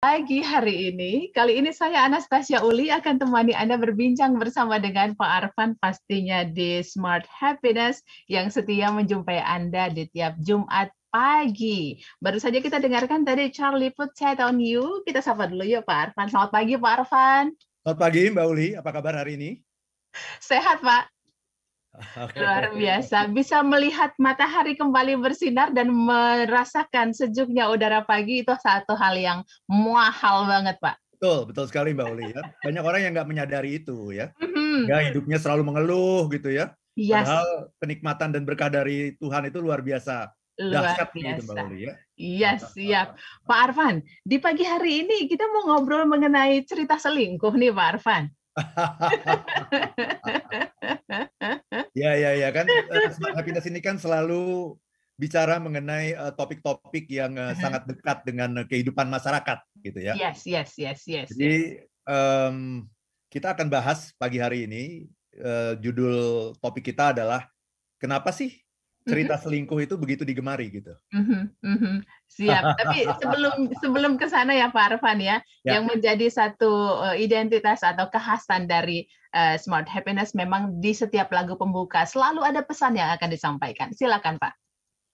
pagi hari ini. Kali ini saya Anastasia Uli akan temani Anda berbincang bersama dengan Pak Arfan pastinya di Smart Happiness yang setia menjumpai Anda di tiap Jumat pagi. Baru saja kita dengarkan tadi Charlie Put Set on You. Kita sapa dulu yuk Pak Arfan. Selamat pagi Pak Arfan. Selamat pagi Mbak Uli, apa kabar hari ini? Sehat Pak. Luar biasa, bisa melihat matahari kembali bersinar dan merasakan sejuknya udara pagi itu satu hal yang mahal banget, Pak. Betul, betul sekali Mbak Uli ya. Banyak orang yang nggak menyadari itu ya. Mm-hmm. Ya hidupnya selalu mengeluh gitu ya. Yes. Padahal kenikmatan dan berkah dari Tuhan itu luar biasa. Luar Dahsyat biasa. Gitu, Mbak Uli ya. Iya, siap. Pak Arfan, di pagi hari ini kita mau ngobrol mengenai cerita selingkuh nih Pak Arfan. ya ya ya kan uh, happiness ini kan selalu bicara mengenai uh, topik-topik yang uh, sangat dekat dengan kehidupan masyarakat gitu ya. Yes yes yes yes. Jadi um, kita akan bahas pagi hari ini uh, judul topik kita adalah kenapa sih cerita selingkuh itu begitu digemari gitu. Mm-hmm, mm-hmm. Siap. Tapi sebelum sebelum ke sana ya Pak Arfan ya, ya, yang menjadi satu uh, identitas atau kekhasan dari uh, Smart Happiness memang di setiap lagu pembuka selalu ada pesan yang akan disampaikan. Silakan Pak.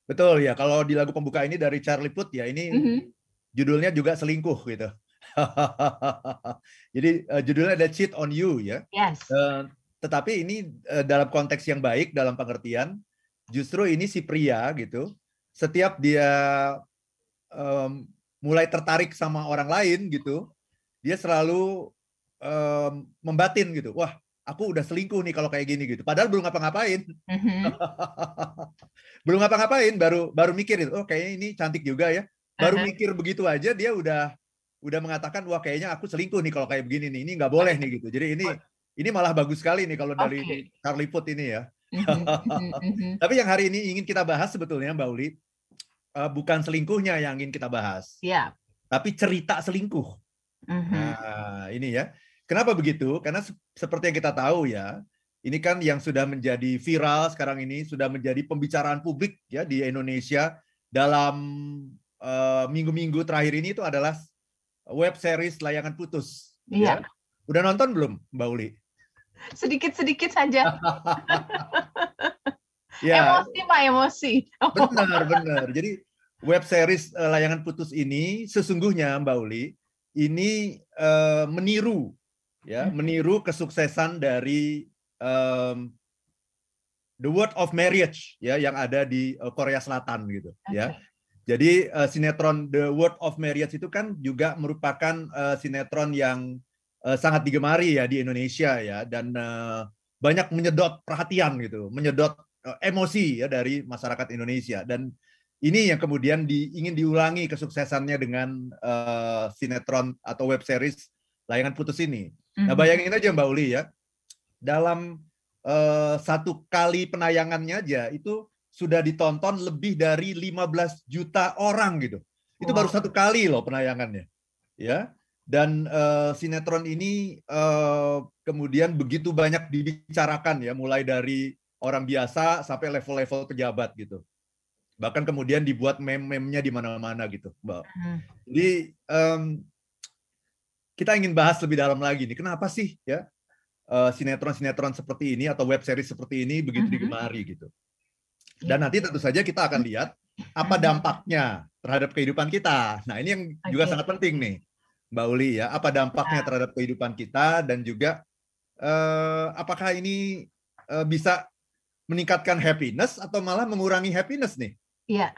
Betul ya. Kalau di lagu pembuka ini dari Charlie Puth ya ini mm-hmm. judulnya juga selingkuh gitu. Jadi uh, judulnya ada cheat on you ya. Yes. Uh, tetapi ini uh, dalam konteks yang baik dalam pengertian justru ini si pria gitu setiap dia um, mulai tertarik sama orang lain gitu dia selalu um, membatin gitu wah aku udah selingkuh nih kalau kayak gini gitu padahal belum ngapa-ngapain mm-hmm. belum ngapa-ngapain baru baru mikir itu oh kayaknya ini cantik juga ya baru uh-huh. mikir begitu aja dia udah udah mengatakan wah kayaknya aku selingkuh nih kalau kayak begini nih ini nggak boleh nih gitu jadi ini ini malah bagus sekali nih kalau dari okay. Carly Puth ini ya. Tapi yang hari ini ingin kita bahas sebetulnya Mbak Uli, uh, bukan selingkuhnya yang ingin kita bahas. Yeah. Tapi cerita selingkuh. Nah, ini ya. Kenapa begitu? Karena se seperti yang kita tahu ya, ini kan yang sudah menjadi viral sekarang ini sudah menjadi pembicaraan publik ya di Indonesia dalam eh, minggu-minggu uh, terakhir ini itu adalah web series layangan putus. Iya. Ya. Udah nonton belum, Mbak Uli? Sedikit-sedikit saja. ya. Emosi pak, emosi. Benar, benar. Jadi web series uh, layangan putus ini sesungguhnya Mbak Uli ini uh, meniru ya, hmm. meniru kesuksesan dari um, The Word of Marriage ya yang ada di uh, Korea Selatan gitu okay. ya. Jadi uh, sinetron The Word of Marriage itu kan juga merupakan uh, sinetron yang uh, sangat digemari ya di Indonesia ya dan uh, banyak menyedot perhatian gitu, menyedot uh, emosi ya dari masyarakat Indonesia dan ini yang kemudian di, ingin diulangi kesuksesannya dengan uh, sinetron atau web series layangan putus ini. Mm-hmm. Nah mhm. bayangin aja Mbak Uli ya, dalam uh, satu kali penayangannya aja itu sudah ditonton lebih dari 15 juta orang gitu. Itu wow. baru satu kali loh penayangannya. Ya dan uh, sinetron ini uh, kemudian begitu banyak dibicarakan ya mulai dari orang biasa sampai level-level pejabat gitu bahkan kemudian dibuat meme-memnya di mana-mana gitu mbak hmm. jadi um, kita ingin bahas lebih dalam lagi nih kenapa sih ya uh, sinetron-sinetron seperti ini atau web series seperti ini begitu hmm. digemari gitu dan nanti tentu saja kita akan lihat apa hmm. dampaknya terhadap kehidupan kita nah ini yang okay. juga sangat penting nih Mbak Uli ya. Apa dampaknya ya. terhadap kehidupan kita dan juga uh, apakah ini uh, bisa meningkatkan happiness atau malah mengurangi happiness nih? Iya.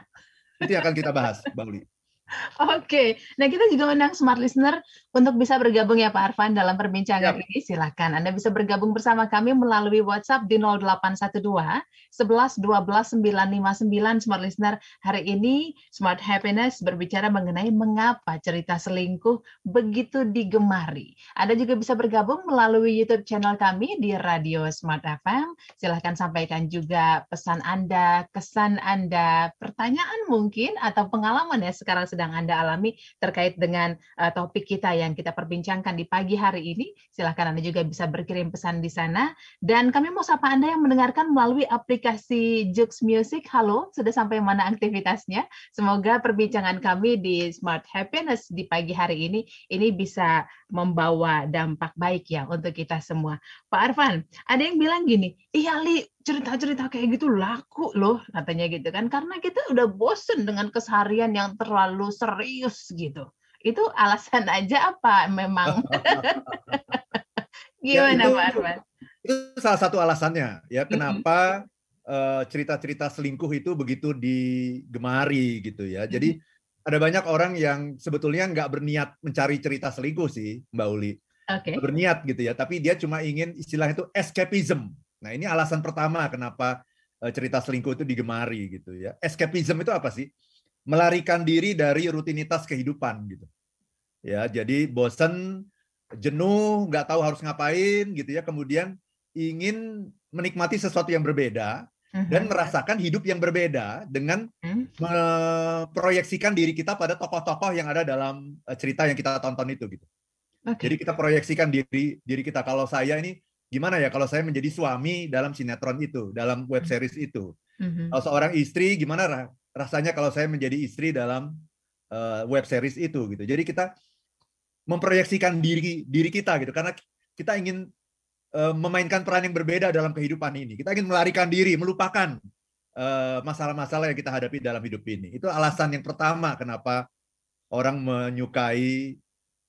Itu yang akan kita bahas, Mbak Uli. Oke, nah kita juga undang smart listener untuk bisa bergabung ya Pak Arfan dalam perbincangan yep. ini. Silakan Anda bisa bergabung bersama kami melalui WhatsApp di 0812 11 12 959 smart listener. Hari ini Smart Happiness berbicara mengenai mengapa cerita selingkuh begitu digemari. Anda juga bisa bergabung melalui YouTube channel kami di Radio Smart FM. Silahkan sampaikan juga pesan Anda, kesan Anda, pertanyaan mungkin atau pengalaman ya sekarang sedang sedang Anda alami terkait dengan uh, topik kita yang kita perbincangkan di pagi hari ini. Silahkan Anda juga bisa berkirim pesan di sana. Dan kami mau sapa Anda yang mendengarkan melalui aplikasi Jux Music. Halo, sudah sampai mana aktivitasnya? Semoga perbincangan kami di Smart Happiness di pagi hari ini ini bisa membawa dampak baik ya untuk kita semua. Pak Arfan, ada yang bilang gini, iya Li, cerita-cerita kayak gitu laku loh katanya gitu kan karena kita udah bosen dengan keseharian yang terlalu serius gitu itu alasan aja apa memang? Ya, gimana ya, itu, Pak Arfan itu salah satu alasannya. Ya kenapa eh, cerita-cerita uh, selingkuh itu begitu digemari gitu ya. Jadi ada banyak orang yang sebetulnya nggak berniat mencari cerita selingkuh sih Mbak Uli. Okay. berniat gitu ya tapi dia cuma ingin istilah itu escapism. Nah, ini alasan pertama kenapa eh, cerita selingkuh itu digemari gitu ya. Escapism itu apa sih? Melarikan diri dari rutinitas kehidupan gitu. Ya, jadi bosen, jenuh, nggak tahu harus ngapain gitu ya. Kemudian ingin menikmati sesuatu yang berbeda dan mhm. merasakan hidup yang berbeda dengan hmm. memproyeksikan diri kita pada tokoh-tokoh yang ada dalam eh, cerita yang kita tonton itu gitu. Okay. Jadi kita proyeksikan diri diri kita kalau saya ini gimana ya kalau saya menjadi suami dalam sinetron itu, dalam web hmm. series itu. Mm-hmm. Kalau seorang istri gimana rasanya kalau saya menjadi istri dalam uh, web series itu gitu. Jadi kita memproyeksikan diri diri kita gitu karena kita ingin uh, memainkan peran yang berbeda dalam kehidupan ini. Kita ingin melarikan diri, melupakan uh, masalah-masalah yang kita hadapi dalam hidup ini. Itu alasan yang pertama kenapa orang menyukai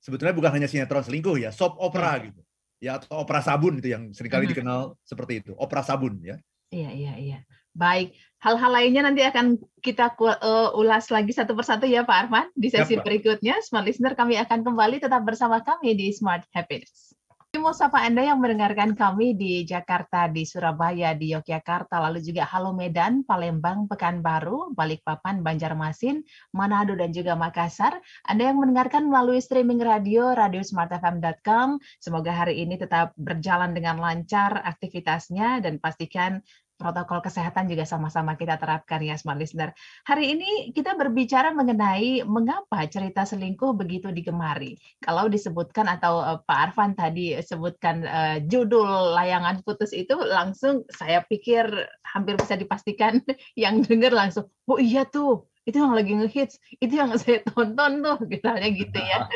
sebetulnya bukan hanya sinetron selingkuh ya, soap opera hmm. gitu ya atau opera sabun itu yang sering kali uh-huh. dikenal seperti itu opera sabun ya iya iya iya baik hal-hal lainnya nanti akan kita uh, ulas lagi satu persatu ya Pak Arman di sesi ya, berikutnya smart listener kami akan kembali tetap bersama kami di smart happiness mau sapa Anda yang mendengarkan kami di Jakarta, di Surabaya, di Yogyakarta, lalu juga Halo Medan, Palembang, Pekanbaru, Balikpapan, Banjarmasin, Manado, dan juga Makassar. Anda yang mendengarkan melalui streaming radio, radiosmartfm.com. Semoga hari ini tetap berjalan dengan lancar aktivitasnya dan pastikan protokol kesehatan juga sama-sama kita terapkan ya smart listener. Hari ini kita berbicara mengenai mengapa cerita selingkuh begitu digemari. Kalau disebutkan atau uh, Pak Arfan tadi sebutkan uh, judul layangan putus itu langsung saya pikir hampir bisa dipastikan yang dengar langsung, oh iya tuh itu yang lagi ngehits, itu yang saya tonton tuh, misalnya gitu ya.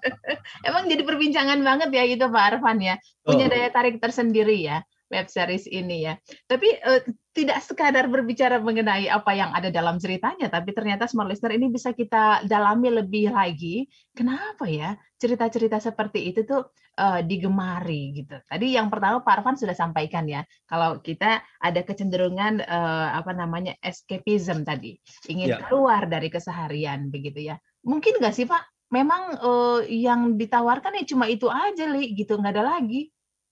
Emang jadi perbincangan banget ya itu Pak Arfan ya, punya daya tarik tersendiri ya web series ini ya. Tapi uh, tidak sekadar berbicara mengenai apa yang ada dalam ceritanya, tapi ternyata smart listener ini bisa kita dalami lebih lagi. Kenapa ya cerita-cerita seperti itu tuh uh, digemari gitu. Tadi yang pertama Pak Arfan sudah sampaikan ya, kalau kita ada kecenderungan uh, apa namanya escapism tadi, ingin ya. keluar dari keseharian begitu ya. Mungkin nggak sih Pak? Memang uh, yang ditawarkan ya cuma itu aja, Li, gitu nggak ada lagi.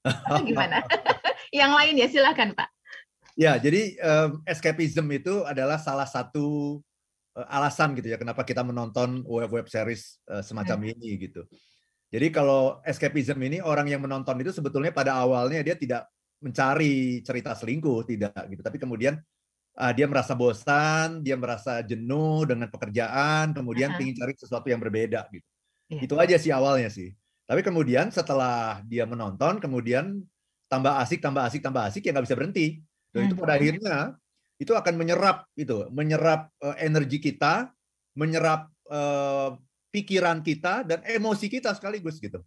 Atau gimana? yang lain ya silakan Pak. Ya, jadi um, escapism itu adalah salah satu uh, alasan gitu ya kenapa kita menonton web-web series uh, semacam hmm. ini gitu. Jadi kalau escapism ini orang yang menonton itu sebetulnya pada awalnya dia tidak mencari cerita selingkuh tidak gitu, tapi kemudian uh, dia merasa bosan, dia merasa jenuh dengan pekerjaan, kemudian uh -huh. ingin cari sesuatu yang berbeda gitu. Yeah. Itu aja sih awalnya sih. Tapi kemudian setelah dia menonton, kemudian tambah asik, tambah asik, tambah asik, ya nggak bisa berhenti. Dan itu pada hmm. akhirnya itu akan menyerap itu, menyerap uh, energi kita, menyerap uh, pikiran kita dan emosi kita sekaligus gitu.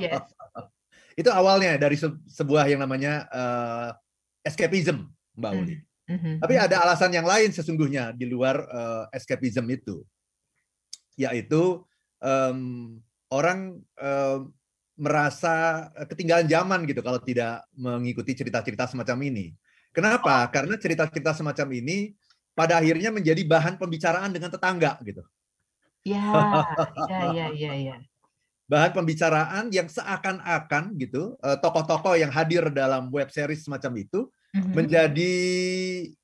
yes. itu awalnya dari se sebuah yang namanya uh, escapism, Mbak hmm. Uli. Mm -hmm. Tapi ada alasan yang lain sesungguhnya di luar uh, escapism itu, yaitu um, orang um, merasa eh, ketinggalan zaman gitu kalau tidak mengikuti cerita-cerita semacam ini. Kenapa? Oh. Karena cerita-cerita semacam ini pada akhirnya menjadi bahan pembicaraan dengan tetangga gitu. Ya, ya, ya, ya, ya. Bahan pembicaraan yang seakan-akan gitu eh, tokoh-tokoh yang hadir dalam web series semacam itu mm-hmm. menjadi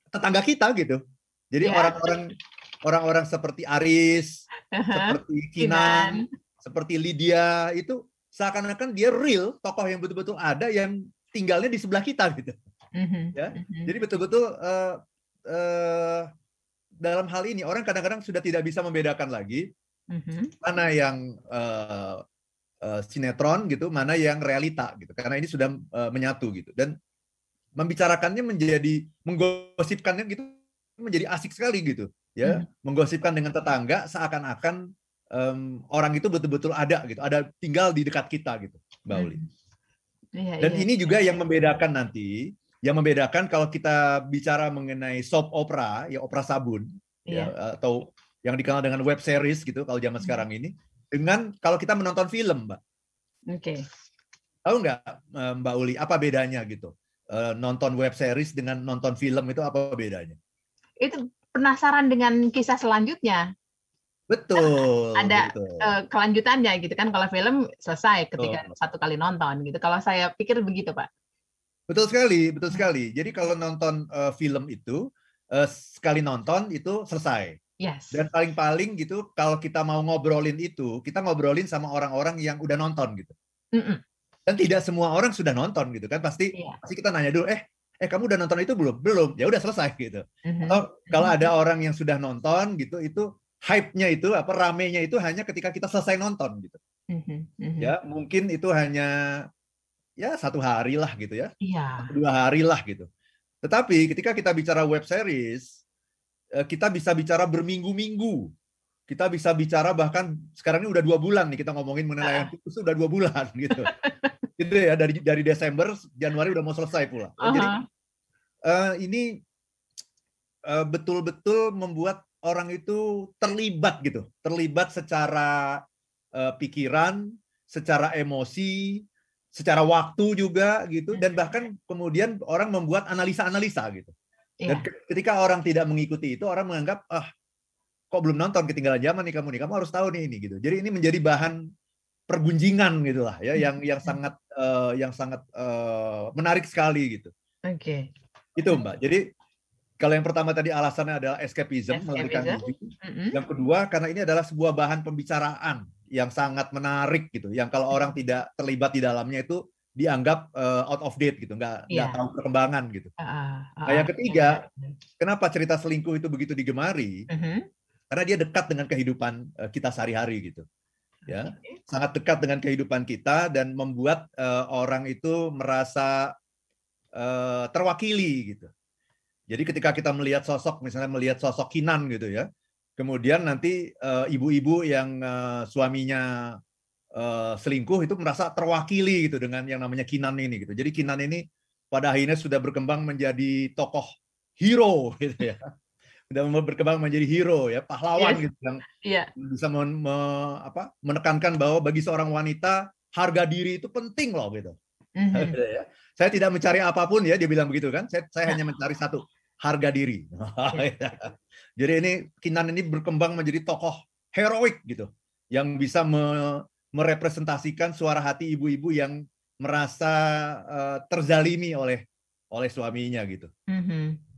tetangga kita gitu. Jadi ya. orang-orang orang-orang seperti Aris, uh-huh. seperti Kinan, Kinan, seperti Lydia itu seakan-akan dia real tokoh yang betul-betul ada yang tinggalnya di sebelah kita gitu. Mm-hmm. Ya, mm-hmm. jadi betul-betul uh, uh, dalam hal ini orang kadang-kadang sudah tidak bisa membedakan lagi Mhm. mana yang eh, eh, sinetron gitu, mana yang realita gitu. Karena ini sudah eh, menyatu gitu. Dan membicarakannya menjadi menggosipkannya gitu menjadi asik sekali gitu, ya. Menggosipkan dengan tetangga seakan-akan em, orang itu betul-betul ada gitu, ada tinggal di dekat kita gitu, Mbak Uli. Mhm. Iya, Dan iya, ini iya. juga yang membedakan nanti, yang membedakan kalau kita bicara mengenai soap opera, ya opera sabun, Iya. ya atau yang dikenal dengan web series gitu kalau zaman Hmm. sekarang ini, dengan kalau kita menonton film, Mbak. Oke. Tahu nggak eh, Mbak Uli apa bedanya gitu? Eh, nonton web series dengan nonton film itu apa bedanya? Itu penasaran dengan kisah selanjutnya, Betul. Ada, betul. eh, kelanjutannya gitu kan. Kalau film selesai ketika Betul. satu kali nonton gitu. Kalau saya pikir begitu, Pak. Betul sekali, betul Hmm. sekali. Jadi kalau nonton eh, film itu eh, sekali nonton itu selesai. Yes. Dan paling-paling gitu kalau kita mau ngobrolin itu, kita ngobrolin sama orang-orang yang udah nonton gitu. Mm-mm. Dan tidak semua orang sudah nonton gitu kan. Pasti Iya. pasti kita nanya dulu, eh eh kamu udah nonton itu belum? Belum. Ya udah selesai gitu. Mhm. Atau kalau ada orang yang sudah nonton gitu, itu hype-nya itu apa ramenya itu hanya ketika kita selesai nonton gitu. Mhm, mhm. Ya, mungkin itu hanya ya satu hari lah gitu ya. Iya. dua hari lah gitu. Tetapi ketika kita bicara web series, eh, kita bisa bicara berminggu-minggu. Kita bisa bicara bahkan sekarang ini udah dua bulan nih kita ngomongin mengenai layanan putus itu udah dua bulan gitu. gitu ya dari dari Desember Januari udah mau selesai pula. Jadi Aha. eh, ini eh, betul-betul membuat orang itu terlibat gitu, terlibat secara eh, pikiran, secara emosi, secara waktu juga gitu, dan bahkan kemudian orang membuat analisa-analisa gitu. Dan Iya. ke- ketika orang tidak mengikuti itu, orang menganggap ah kok belum nonton ketinggalan zaman nih kamu nih, kamu harus tahu nih ini gitu. Jadi ini menjadi bahan pergunjingan gitulah ya, yang yang sangat eh, yang sangat eh, menarik sekali gitu. Oke. Itu Mbak. Jadi kalau yang pertama tadi alasannya adalah escapism, Escapism. melarikan diri. Mhm. Yang kedua karena ini adalah sebuah bahan pembicaraan yang sangat menarik gitu. Yang kalau orang tidak terlibat di dalamnya itu dianggap eh, out of date gitu, nggak nggak Iya. tahu perkembangan gitu. Ah, ah, Nah, yang ketiga, Kenapa cerita selingkuh itu begitu digemari? Mhm. Karena dia dekat dengan kehidupan eh, kita sehari-hari gitu. Ya, sangat dekat dengan kehidupan kita dan membuat eh, orang itu merasa eh, terwakili gitu. Jadi ketika kita melihat sosok, misalnya melihat sosok Kinan gitu ya, kemudian nanti eh, ibu-ibu yang eh, suaminya eh, selingkuh itu merasa terwakili gitu dengan yang namanya Kinan ini gitu. Jadi Kinan ini pada akhirnya sudah berkembang menjadi tokoh hero gitu ya. Sudah berkembang menjadi hero ya, pahlawan Yes. gitu yang Iya. bisa men- me- apa, menekankan bahwa bagi seorang wanita harga diri itu penting loh gitu. Ya. Saya tidak mencari apa pun ya, dia bilang begitu kan. Saya, saya Ya. hanya mencari satu, harga diri. Jadi ini Kinan ini berkembang menjadi tokoh heroik gitu, yang bisa me- merepresentasikan suara hati ibu-ibu yang merasa eh, terzalimi oleh oleh suaminya gitu. Mhm.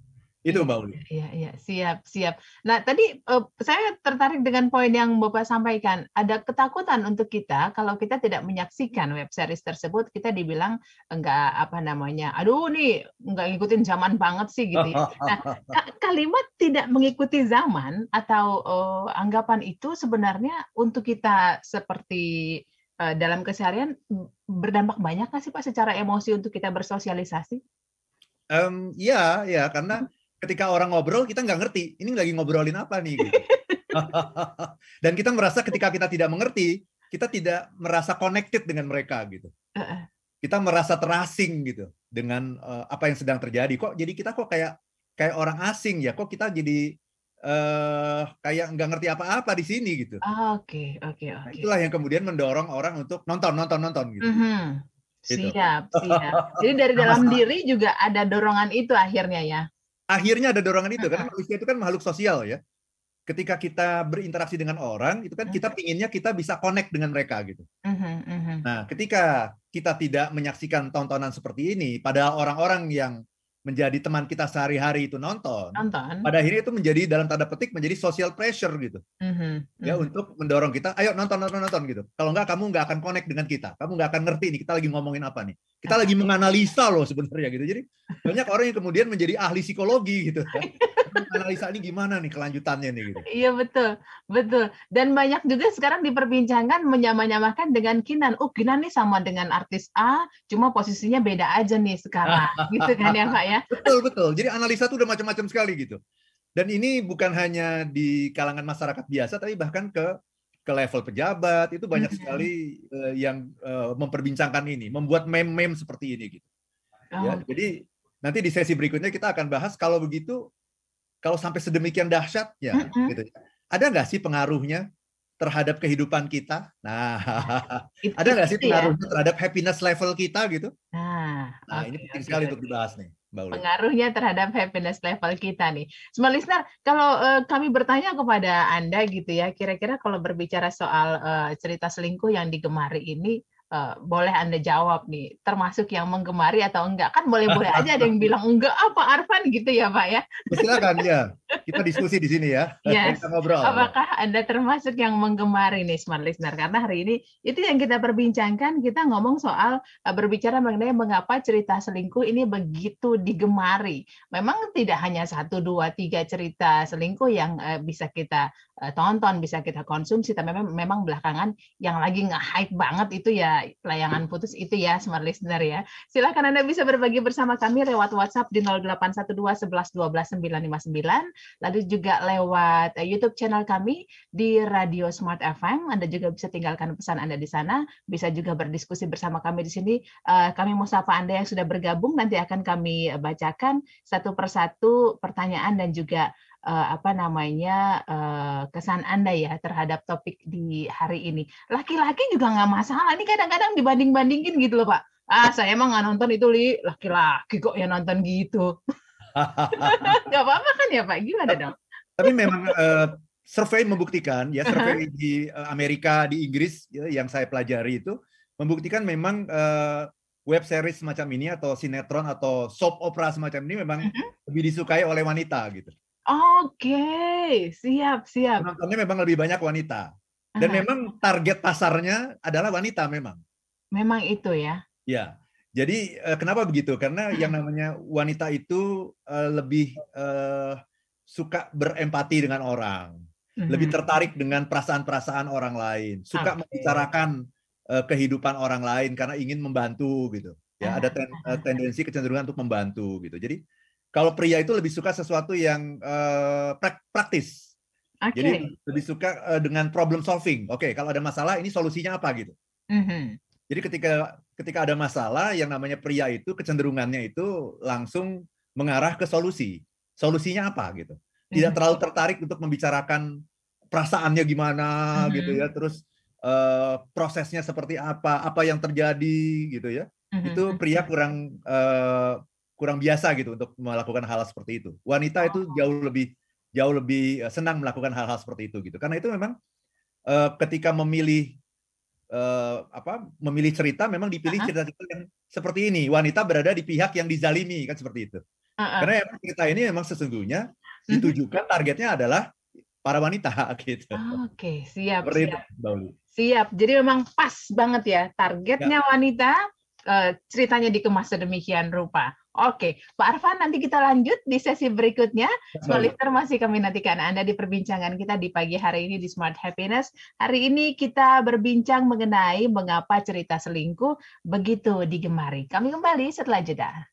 Itu Iya, Mbak Uli. Iya, iya, siap, siap. Nah, tadi eh, saya tertarik dengan poin yang Bapak sampaikan. Ada ketakutan untuk kita kalau kita tidak menyaksikan web series tersebut, kita dibilang enggak apa namanya, aduh nih enggak ngikutin zaman banget sih gitu ya. Nah, ka- kalimat tidak mengikuti zaman atau eh, anggapan itu sebenarnya untuk kita seperti eh, dalam keseharian berdampak banyak nggak sih Pak secara emosi untuk kita bersosialisasi? Em, Iya, ya karena ketika orang ngobrol kita nggak ngerti ini lagi ngobrolin apa nih gitu. Dan kita merasa ketika kita tidak mengerti, kita tidak merasa connected dengan mereka gitu. Kita merasa terasing gitu dengan eh, apa yang sedang terjadi. Kok jadi kita kok kayak kayak orang asing ya? Kok kita jadi eh kayak nggak ngerti apa-apa di sini gitu. Oke, oke, Nah, oke. itulah yang kemudian mendorong orang untuk nonton, nonton, nonton gitu. Mhm. Gitu. Siap, siap. Jadi dari dalam diri juga ada dorongan itu akhirnya ya. Akhirnya ada dorongan itu karena manusia itu kan makhluk sosial ya. Ketika kita berinteraksi dengan orang, itu kan kita pinginnya kita bisa connect dengan mereka gitu. Nah, ketika kita tidak menyaksikan tontonan seperti ini, padahal orang-orang yang menjadi teman kita sehari-hari itu nonton, Nonton. pada akhirnya itu menjadi dalam tanda petik menjadi social pressure gitu, Mhm, ya mhm. untuk mendorong kita, ayo nonton nonton nonton gitu. Kalau enggak kamu nggak akan connect dengan kita, kamu nggak akan ngerti nih kita lagi ngomongin apa nih. Kita lagi menganalisa loh sebenarnya gitu. Jadi banyak orang yang kemudian menjadi ahli psikologi gitu. analisa ini gimana nih kelanjutannya nih gitu. Iya betul, betul. Dan banyak juga sekarang diperbincangkan menyamanyamakan dengan Kinan. Oh Kinan nih sama dengan artis A, cuma posisinya beda aja nih sekarang, gitu kan ya Pak ya? Betul betul. Jadi analisa tuh udah macam-macam sekali gitu. Dan ini bukan hanya di kalangan masyarakat biasa, tapi bahkan ke ke level pejabat itu banyak sekali uh, yang uh, memperbincangkan ini, membuat meme-meme seperti ini gitu. Ya, oh. Ya, jadi nanti di sesi berikutnya kita akan bahas kalau begitu kalau sampai sedemikian dahsyatnya gitu. Ya, ada nggak sih pengaruhnya terhadap kehidupan kita? Nah, itu, ada nggak sih ya. pengaruhnya ya? terhadap happiness level kita gitu? Nah, nah okay, ini penting okay, sekali okay. untuk dibahas nih. Mbak Pengaruhnya terhadap happiness level kita nih. Semua listener, kalau uh, kami bertanya kepada Anda gitu ya, kira-kira kalau berbicara soal uh, cerita selingkuh yang digemari ini, uh, boleh Anda jawab nih, termasuk yang menggemari atau enggak. Kan boleh-boleh aja ada yang bilang enggak apa Arfan gitu ya Pak ya. Silakan ya, kita diskusi di sini ya. Yes. Kita ngobrol. Apakah Anda termasuk yang menggemari nih Smart Listener? Karena hari ini itu yang kita perbincangkan, kita ngomong soal uh, berbicara mengenai mengapa cerita selingkuh ini begitu digemari. Memang tidak hanya satu, dua, tiga cerita selingkuh yang uh, bisa kita uh, tonton, bisa kita konsumsi, tapi memang, memang belakangan yang lagi nge-hype banget itu ya layangan putus itu ya smart listener ya. Silakan Anda bisa berbagi bersama kami lewat WhatsApp di 0812 11 12 959, lalu juga lewat eh, YouTube channel kami di Radio Smart FM. Anda juga bisa tinggalkan pesan Anda di sana, bisa juga berdiskusi bersama kami di sini. Eh, kami mau sapa Anda yang sudah bergabung, nanti akan kami bacakan satu persatu pertanyaan dan juga uh, apa namanya uh, kesan anda ya terhadap topik di hari ini. Laki-laki juga nggak masalah. Ini kadang-kadang dibanding-bandingin gitu loh pak. Ah saya emang nggak nonton itu li laki-laki kok yang nonton gitu. Gak apa-apa kan ya pak? Gimana dong? Tapi memang uh, survei membuktikan ya survei uh -huh. di Amerika di Inggris ya, yang saya pelajari itu membuktikan memang uh, web series semacam ini atau sinetron atau soap opera semacam ini memang uh -huh. lebih disukai oleh wanita gitu. Oke, siap siap. Penontonnya memang lebih banyak wanita. Dan Aha. memang target pasarnya adalah wanita memang. Memang itu ya. Ya. Jadi uh, kenapa begitu? Karena yang namanya wanita itu uh, lebih uh, suka berempati dengan orang, hmm. lebih tertarik dengan perasaan-perasaan orang lain, suka okay. membicarakan uh, kehidupan orang lain karena ingin membantu gitu. Ya, ada ten, tendensi kecenderungan untuk membantu gitu. Jadi kalau pria itu lebih suka sesuatu yang uh, praktis. Okay. Jadi lebih suka uh, dengan problem solving. Oke, okay, kalau ada masalah ini solusinya apa gitu. Mm-hmm. Jadi ketika ketika ada masalah yang namanya pria itu kecenderungannya itu langsung mengarah ke solusi. Solusinya apa gitu. Tidak mm-hmm. terlalu tertarik untuk membicarakan perasaannya gimana mm-hmm. gitu ya. Terus uh, prosesnya seperti apa, apa yang terjadi gitu ya. Mm-hmm. Itu pria kurang uh, kurang biasa gitu untuk melakukan hal, -hal seperti itu. Wanita itu oh. jauh lebih jauh lebih eh, senang melakukan hal-hal seperti itu gitu. Karena itu memang uh, ketika memilih uh, apa memilih cerita memang dipilih cerita-cerita yang seperti ini. Wanita berada di pihak yang dizalimi kan seperti itu. Uh -uh. Karena emang cerita ini memang sesungguhnya mhm. ditujukan targetnya adalah para wanita gitu. Oke, okay, siap. Seperti siap. Itu, siap. Jadi memang pas banget ya targetnya ya. wanita uh, ceritanya dikemas sedemikian rupa. Oke, Pak Arfan, nanti kita lanjut di sesi berikutnya. Smart masih kami nantikan Anda di perbincangan kita di pagi hari ini di Smart Happiness. Hari ini kita berbincang mengenai mengapa cerita selingkuh begitu digemari. Kami kembali setelah jeda.